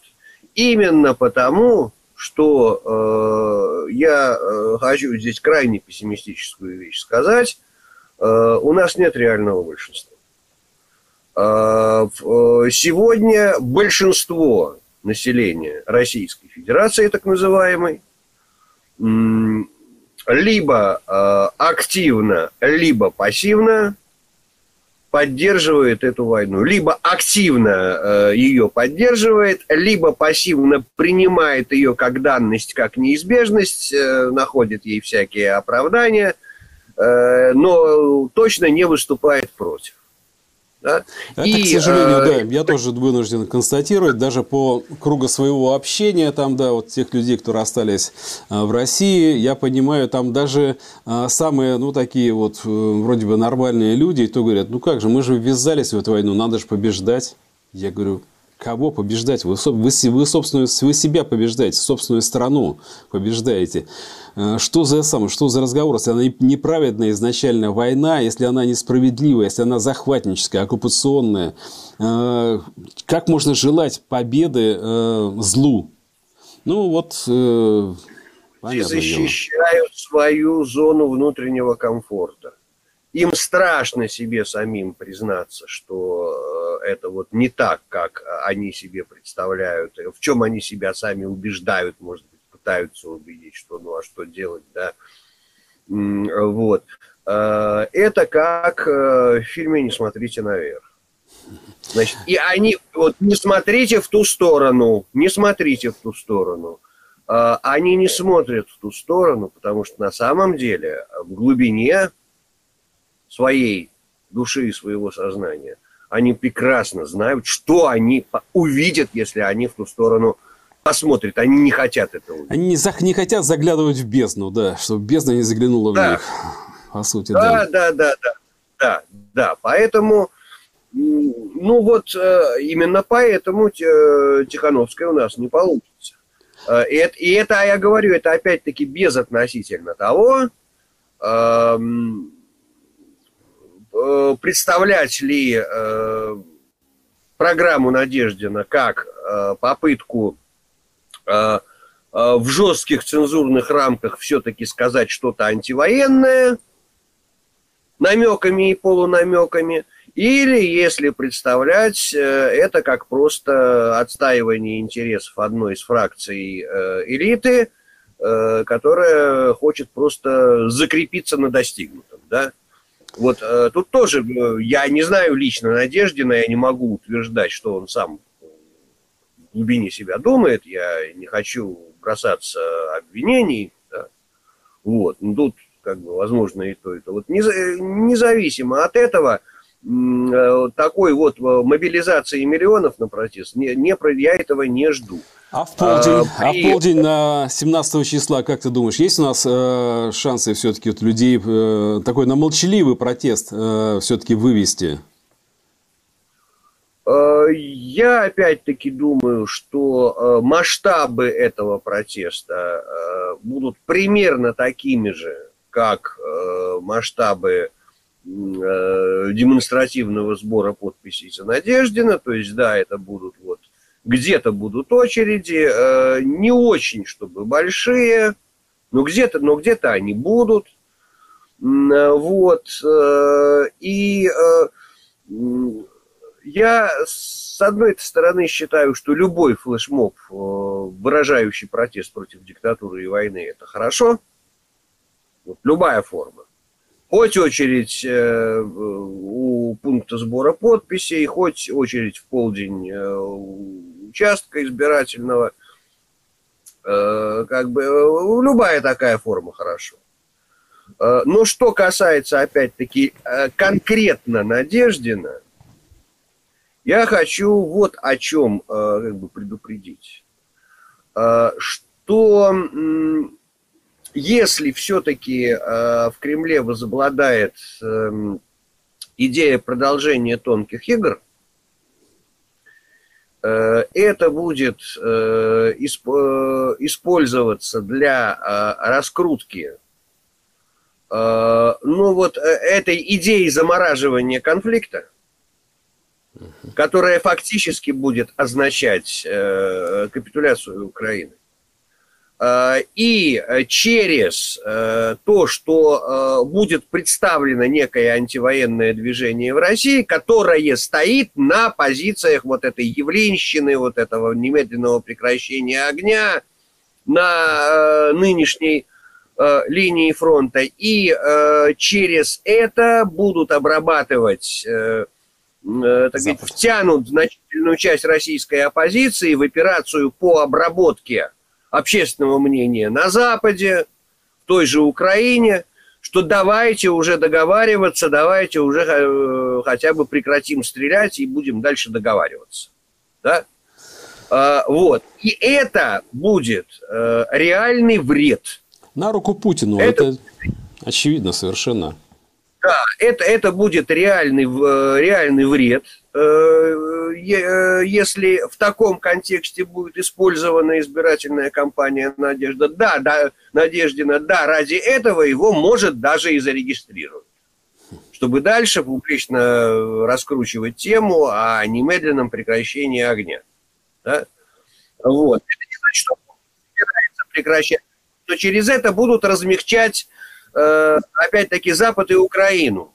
Именно потому, что э, я э, хочу здесь крайне пессимистическую вещь сказать. Э, у нас нет реального большинства. Э, э сегодня большинство населения Российской Федерации, так называемой, либо активно, либо пассивно поддерживает эту войну. Либо активно ее поддерживает, либо пассивно принимает ее как данность, как неизбежность, находит ей всякие оправдания, но точно не выступает против. Да? Это, и, к сожалению, э, да, я тоже вынужден констатировать, даже по кругу своего общения, там, да, вот тех людей, которые остались а, в России, я понимаю, там даже а, самые, ну, такие вот э, вроде бы нормальные люди, то говорят, ну как же, мы же ввязались в эту войну, надо же побеждать. Я говорю, Кого побеждать? Вы, вы, вы, собственную, вы себя побеждаете, собственную страну побеждаете. Э, что за, самое, что за разговор, если она неправедная изначально война, если она несправедливая, если она захватническая, оккупационная? Э, как можно желать победы э, злу? Ну вот, понятно. защищают свою зону внутреннего комфорта им страшно себе самим признаться, что э, это вот не так, как они себе представляют, в чем они себя сами убеждают, может быть, пытаются убедить, что ну а что делать, да. Вот. Э, это как э, в фильме «Не смотрите наверх». Значит, и они, вот не смотрите в ту сторону, не смотрите в ту сторону. Они не смотрят в ту сторону, потому что на самом деле в глубине своей души и своего сознания, они прекрасно знают, что они увидят, если они в ту сторону посмотрят. Они не хотят этого увидеть. Они не, за, не хотят заглядывать в бездну, да, чтобы бездна не заглянула да. в них, по сути. Да, да, да, да, да, да, да. Поэтому, ну вот э, именно поэтому Тихановская у нас не получится. Э, и это, и это я говорю, это опять-таки безотносительно того, эм, Э, представлять ли э, программу Надеждина как э, попытку в жестких цензурных рамках все-таки сказать что-то антивоенное, намеками и полунамеками, или если представлять это как просто отстаивание интересов одной из фракций элиты, которая хочет просто закрепиться на достигнутом, да, вот э, тут тоже, э, я не знаю лично Надеждина, я не могу утверждать, что он сам в глубине себя думает, я не хочу бросаться обвинений, да. вот, ну, тут как бы возможно и то, и то. Вот независимо от этого, э, такой вот мобилизации миллионов на протест, не, не, я этого не жду. А в полдень, а, а в полдень на 17 числа, как ты думаешь, есть у нас э, шансы все-таки вот людей э, такой на молчаливый протест э, все-таки вывести? Э, я опять-таки думаю, что э, масштабы этого протеста э, будут примерно такими же, как масштабы демонстративного сбора подписей за Надеждина. То есть, да, это будут вот где-то будут очереди, э, не очень, чтобы большие, но где-то, но где-то они будут. Вот. Э, и э, я, с одной стороны, считаю, что любой флешмоб, выражающий протест против диктатуры и войны, это хорошо. Вот, любая форма. Хоть очередь у пункта сбора подписей, хоть очередь в полдень участка избирательного. Э, как бы э, любая такая форма хорошо. Э, но что касается, опять-таки, конкретно Надеждина, я хочу вот о чем как бы предупредить. что если все-таки в Кремле возобладает эм, идея продолжения тонких игр, это будет использоваться для раскрутки Э, ну вот э, этой идеи замораживания конфликта, которая фактически будет означать э, капитуляцию Украины. И через то, что будет представлено некое антивоенное движение в России, которое стоит на позициях вот этой явленщины, вот этого немедленного прекращения огня, на нынешней Э, линии фронта, и э, через это будут обрабатывать, э, э, так сказать, втянут значительную часть российской оппозиции в операцию по обработке общественного мнения на Западе, в той же Украине, что давайте уже договариваться, давайте уже э, хотя бы прекратим стрелять и будем дальше договариваться. Да? Э, вот. И это будет э, реальный вред – на руку Путину. Это, это очевидно совершенно. Да, это, это будет реальный, э, реальный вред, если в таком контексте будет использована избирательная кампания Надежда. Да, да, Надеждина, да, ради этого его может даже и зарегистрировать. Чтобы дальше публично раскручивать тему о немедленном прекращении огня. Да? Вот. Это не значит, что собирается прекращать то через это будут размягчать, э, опять-таки, Запад и Украину.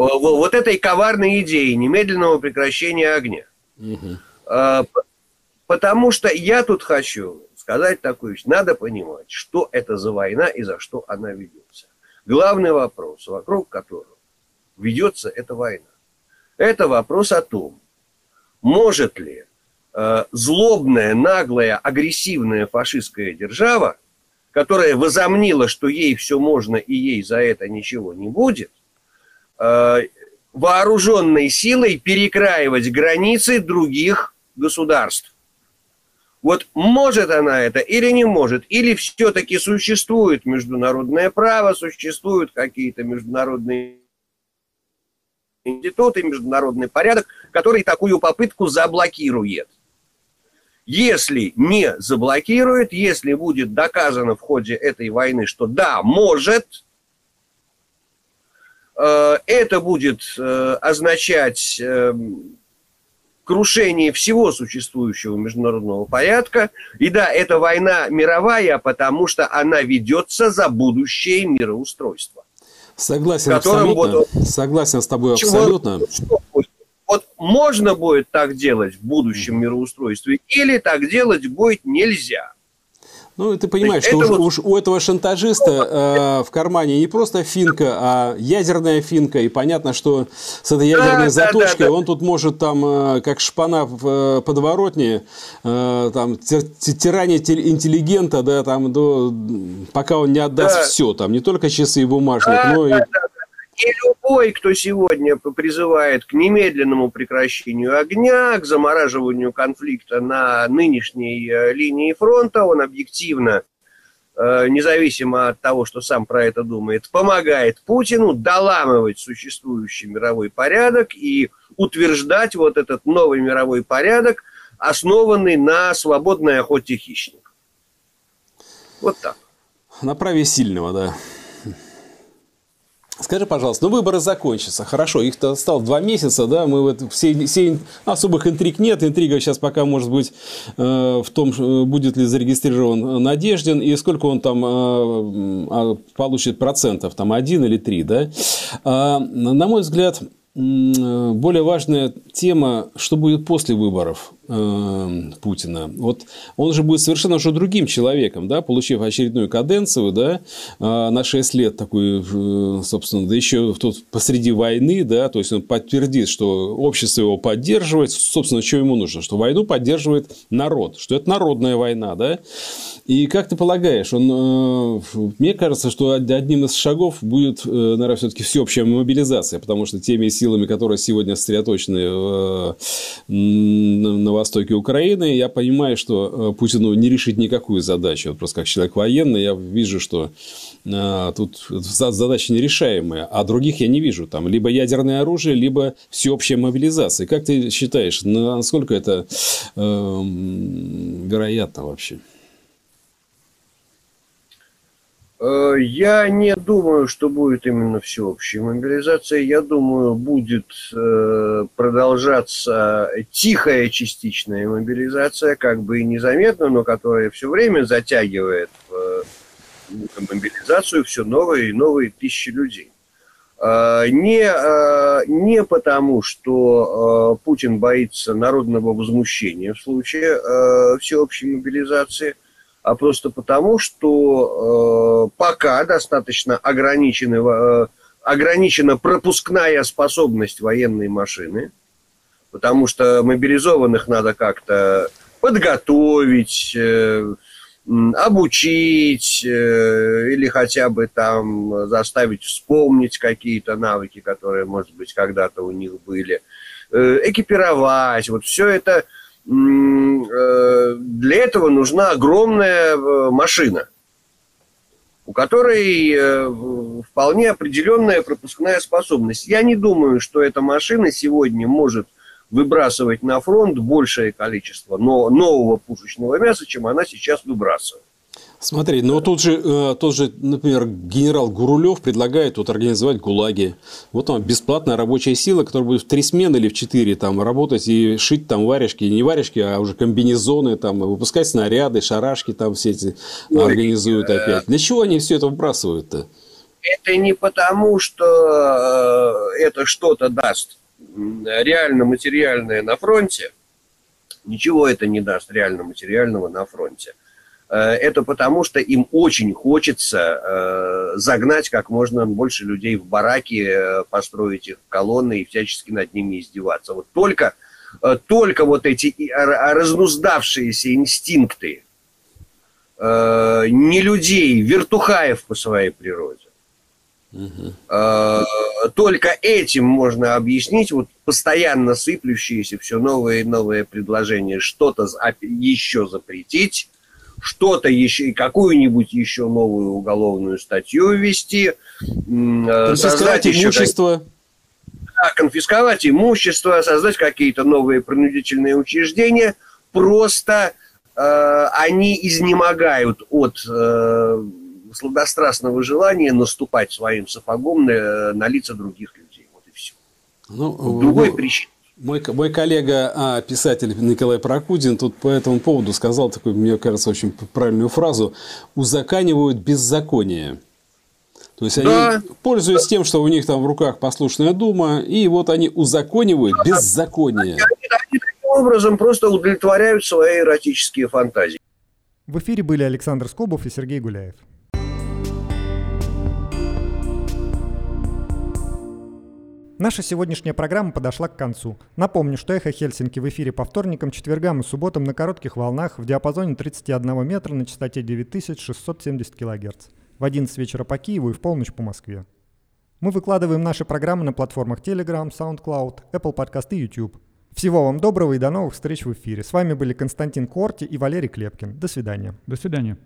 Вот этой коварной идеи немедленного прекращения огня. Угу. Потому что я тут хочу сказать такую вещь. Надо понимать, что это за война и за что она ведется. Главный вопрос, вокруг которого ведется эта война, это вопрос о том, может ли Э, злобная, наглая, агрессивная фашистская держава, которая возомнила, что ей все можно и ей за это ничего не будет, э, вооруженной силой перекраивать границы других государств. Вот может она это или не может, или все-таки существует международное право, существуют какие-то международные институты, международный порядок, который такую попытку заблокирует. Если не заблокирует, если будет доказано в ходе этой войны, что да, может, э, это будет э, означать э, крушение всего существующего международного порядка. И да, это война мировая, потому что она ведется за будущее мироустройство. Согласен абсолютно. Вот, Согласен с тобой абсолютно. Вот можно будет так делать в будущем мироустройстве, или так делать будет нельзя. Ну, ты понимаешь, что уж, вот... уж у этого шантажиста э, в кармане не просто финка, а ядерная финка. И понятно, что с этой ядерной да, заточкой да, да, он тут может там, э, как шпана в э, подворотне, э, там, тиранить интеллигента, да, там, до, пока он не отдаст да. все. Там не только часы и бумажник, да, но да, и... Да, и любой, кто сегодня призывает к немедленному прекращению огня, к замораживанию конфликта на нынешней э, линии фронта, он объективно, э, независимо от того, что сам про это думает, помогает Путину доламывать существующий мировой порядок и утверждать вот этот новый мировой порядок, основанный на свободной охоте хищников. Вот так. На праве сильного, да. Скажи, пожалуйста, ну выборы закончатся, хорошо, их-то стало два месяца, да, мы вот все, все особых интриг нет, интрига сейчас пока может быть э, в том, будет ли зарегистрирован Надеждин и сколько он там э, а, получит процентов, там один или три, да. А, на мой взгляд, более важная тема, что будет после выборов э, Путина. Вот он же будет совершенно уже другим человеком, да, получив очередную каденцию, да, э, на 6 лет такую, э, собственно, да еще тут посреди войны, да, то есть он подтвердит, что общество его поддерживает, собственно, что ему нужно, что войну поддерживает народ, что это народная война, да. И как ты полагаешь, он, мне кажется, что одним из шагов будет, наверное, все-таки всеобщая мобилизация, потому что теми силами, которые сегодня сосредоточены на востоке Украины, я понимаю, что Путину не решить никакую задачу. Вот просто как человек военный, я вижу, что тут задача нерешаемая, а других я не вижу. Там либо ядерное оружие, либо всеобщая мобилизация. Как ты считаешь, насколько это э, вероятно вообще? Э, я не думаю, что будет именно всеобщая мобилизация. Я думаю, будет э, продолжаться тихая частичная мобилизация, как бы и незаметно, но которая все время затягивает э, мобилизацию все новые и новые тысячи людей. Не, не потому, что Путин боится народного возмущения в случае всеобщей мобилизации – а просто потому, что э, пока достаточно ограничены, э, ограничена пропускная способность военной машины, потому что мобилизованных надо как-то подготовить, э, обучить э, или хотя бы там заставить вспомнить какие-то навыки, которые, может быть, когда-то у них были, э, экипировать. Вот все это для этого нужна огромная э, машина, у которой э, вполне определенная пропускная способность. Я не думаю, что эта машина сегодня может выбрасывать на фронт большее количество нового пушечного мяса, чем она сейчас выбрасывает. Смотри, ну тут же, э, тот же, например, генерал Гурулев предлагает вот организовать ГУЛАГи. Вот там бесплатная рабочая сила, которая будет в три смены или в четыре там работать и шить там варежки, не варежки, а уже комбинезоны, там, выпускать снаряды, шарашки там все эти Ой, организуют э... опять. Для чего они все это выбрасывают-то? Это не потому, что э, это что-то даст реально материальное на фронте. Ничего это не даст реально материального на фронте. Э, это потому, что им очень хочется э, загнать как можно больше людей в бараки, э, построить их колонны и всячески над ними издеваться. Вот только, только вот эти разнуздавшиеся инстинкты не людей, вертухаев по своей природе, Угу. Только этим можно объяснить вот постоянно сыплющиеся все новые и новые предложения что-то еще запретить, что-то еще, какую-нибудь еще новую уголовную статью ввести, э, создать имущество. Да, конфисковать имущество, создать какие-то новые принудительные учреждения. Просто э, они изнемогают от э, сладострастного желания наступать своим сапогом на, на лица других людей. Вот и все. Ну, Другой вы... причины. Мой, мой коллега, а, писатель Николай Прокудин, тут по этому поводу сказал такую, мне кажется, очень правильную фразу «узаканивают беззаконие». То есть да. они пользуются тем, что у них там в руках послушная дума, и вот они узаконивают беззаконие. Они, они таким образом просто удовлетворяют свои эротические фантазии. В эфире были Александр Скобов и Сергей Гуляев. Наша сегодняшняя программа подошла к концу. Напомню, что «Эхо Хельсинки» в эфире по вторникам, четвергам и субботам на коротких волнах в диапазоне 31 метра на частоте 9670 кГц. В 11 вечера по Киеву и в полночь по Москве. Мы выкладываем наши программы на платформах Telegram, SoundCloud, Apple Podcast и YouTube. Всего вам доброго и до новых встреч в эфире. С вами были Константин Корти и Валерий Клепкин. До свидания. До свидания.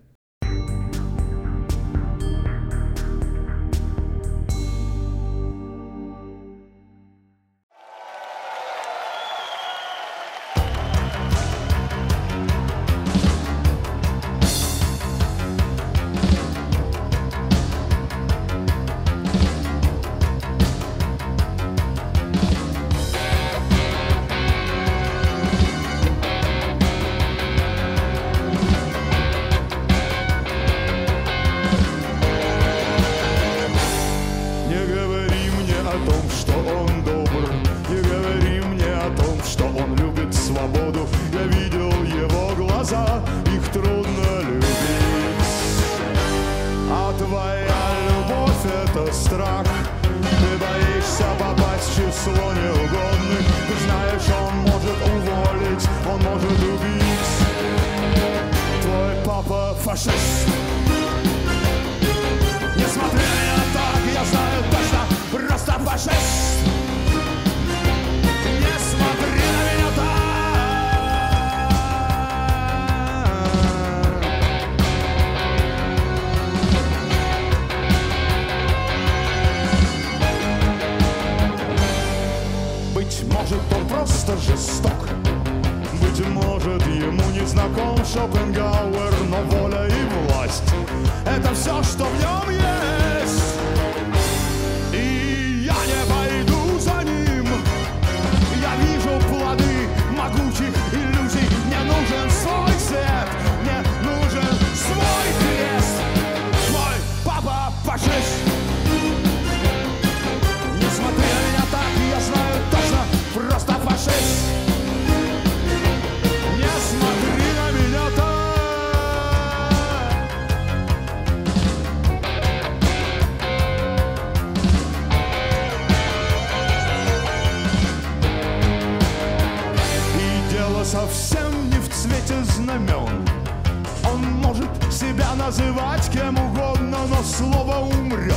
Называть кем угодно Но слово умрет,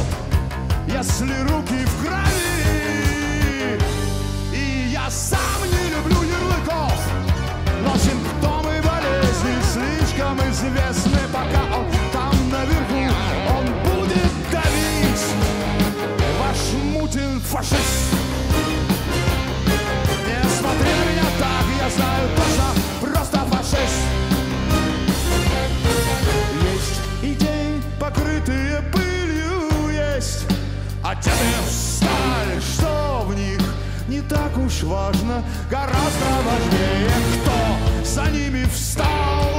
если руки в крови. И я сам не люблю ярлыков Но симптомы болезни слишком известны. Пока он там наверху, он будет давить. Ваш Мутин фашист. Не смотри на меня так, я знаю точно, просто фашист покрытые пылью, есть. Одеты в сталь, что в них не так уж важно. Гораздо важнее, кто за ними встал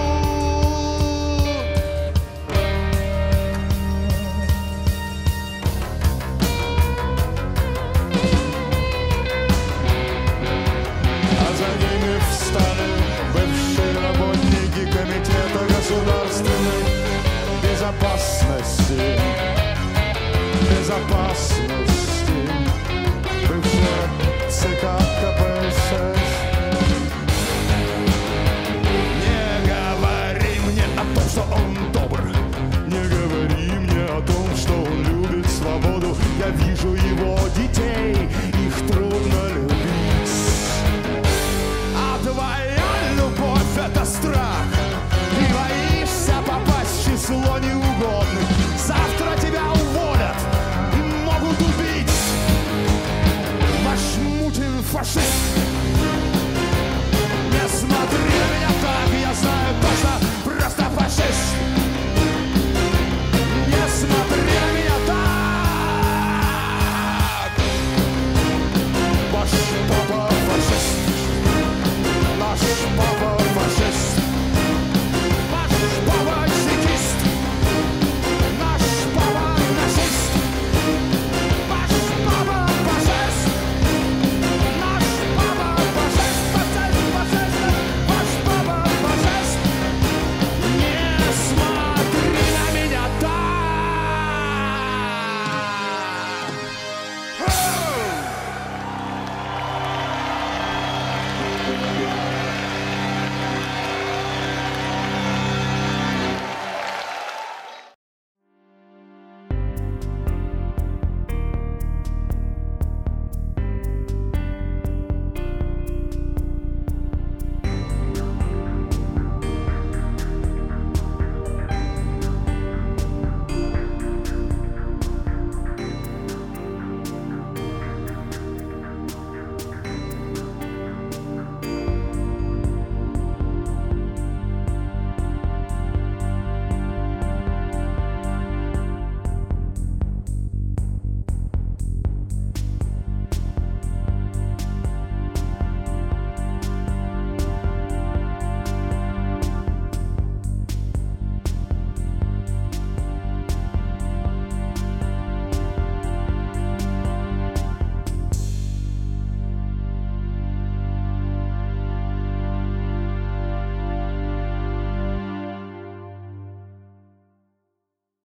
безопасности. Безопасности. Бывшая ЦК КПСС. Не говори мне о том, что он добр. Не говори мне о том, что он любит свободу. Я вижу его детей, их трудно любить. А твоя любовь это страх и могут